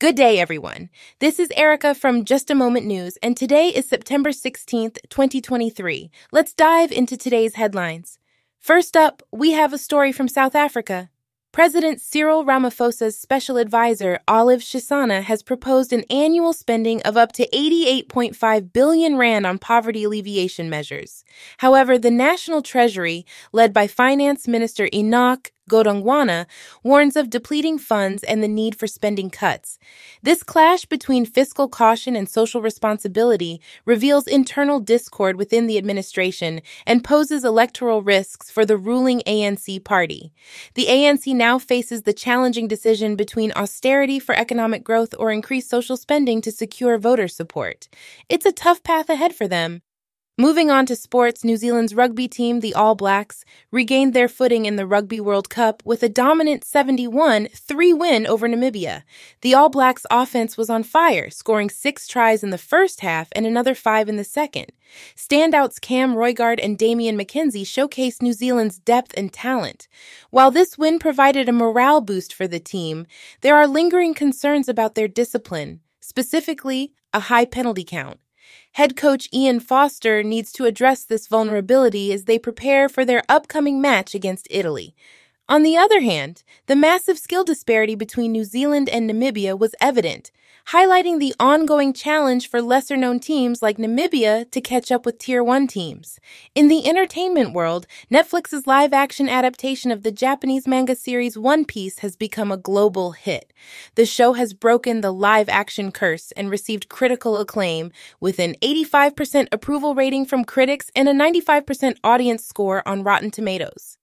Good day, everyone. This is Erica from Just a Moment News, and today is September 16th, 2023. Let's dive into today's headlines. First up, we have a story from South Africa. President Cyril Ramaphosa's special advisor, Olive Shisana, has proposed an annual spending of up to 88.5 billion rand on poverty alleviation measures. However, the National Treasury, led by Finance Minister Enoch Godongwana warns of depleting funds and the need for spending cuts. This clash between fiscal caution and social responsibility reveals internal discord within the administration and poses electoral risks for the ruling ANC party. The ANC now faces the challenging decision between austerity for economic growth or increased social spending to secure voter support. It's a tough path ahead for them. Moving on to sports, New Zealand's rugby team, the All Blacks, regained their footing in the Rugby World Cup with a dominant 71 3 win over Namibia. The All Blacks offense was on fire, scoring six tries in the first half and another five in the second. Standouts Cam Roigard and Damian McKenzie showcased New Zealand's depth and talent. While this win provided a morale boost for the team, there are lingering concerns about their discipline, specifically a high penalty count. Head coach Ian Foster needs to address this vulnerability as they prepare for their upcoming match against Italy. On the other hand, the massive skill disparity between New Zealand and Namibia was evident, highlighting the ongoing challenge for lesser known teams like Namibia to catch up with Tier 1 teams. In the entertainment world, Netflix's live action adaptation of the Japanese manga series One Piece has become a global hit. The show has broken the live action curse and received critical acclaim, with an 85% approval rating from critics and a 95% audience score on Rotten Tomatoes.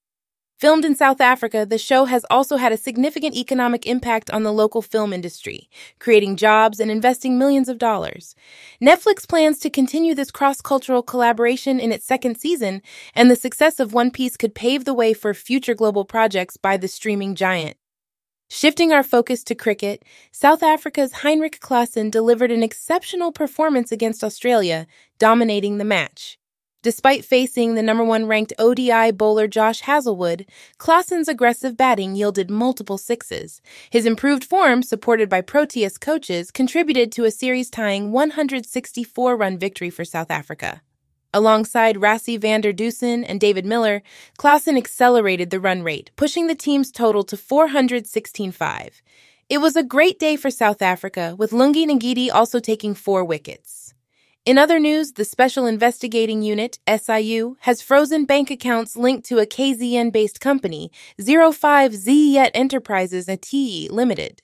Filmed in South Africa, the show has also had a significant economic impact on the local film industry, creating jobs and investing millions of dollars. Netflix plans to continue this cross cultural collaboration in its second season, and the success of One Piece could pave the way for future global projects by the streaming giant. Shifting our focus to cricket, South Africa's Heinrich Klaasen delivered an exceptional performance against Australia, dominating the match. Despite facing the number one ranked ODI bowler Josh Hazlewood, Klaasen's aggressive batting yielded multiple sixes. His improved form, supported by Proteas coaches, contributed to a series tying 164 run victory for South Africa. Alongside Rassie van der Dussen and David Miller, Klaasen accelerated the run rate, pushing the team's total to 416.5. It was a great day for South Africa, with Lungi Ngidi also taking four wickets. In other news, the Special Investigating Unit, SIU, has frozen bank accounts linked to a KZN based company, 05Z Enterprises ATE Limited.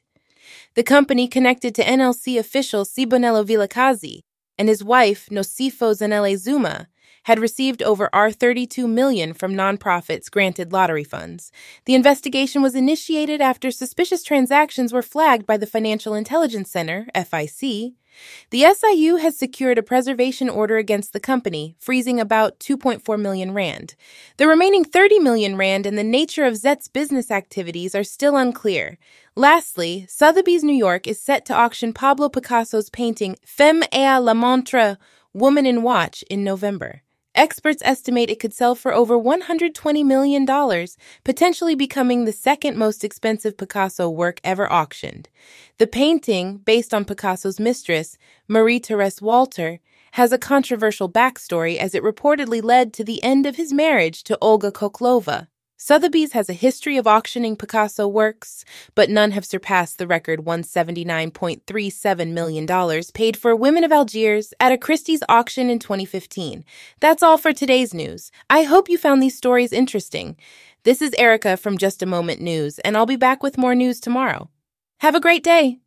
The company connected to NLC official Sibonelo Vilakazi and his wife, Nosifo Zanele Zuma, had received over R32 million from nonprofits granted lottery funds. The investigation was initiated after suspicious transactions were flagged by the Financial Intelligence Center, FIC. The SIU has secured a preservation order against the company, freezing about 2.4 million rand. The remaining 30 million rand and the nature of Zet's business activities are still unclear. Lastly, Sotheby's New York is set to auction Pablo Picasso's painting Femme et la Montre, Woman in Watch, in November. Experts estimate it could sell for over $120 million, potentially becoming the second most expensive Picasso work ever auctioned. The painting, based on Picasso's mistress, Marie Therese Walter, has a controversial backstory as it reportedly led to the end of his marriage to Olga Khokhlova. Sotheby's has a history of auctioning Picasso works, but none have surpassed the record $179.37 million paid for Women of Algiers at a Christie's auction in 2015. That's all for today's news. I hope you found these stories interesting. This is Erica from Just a Moment News, and I'll be back with more news tomorrow. Have a great day!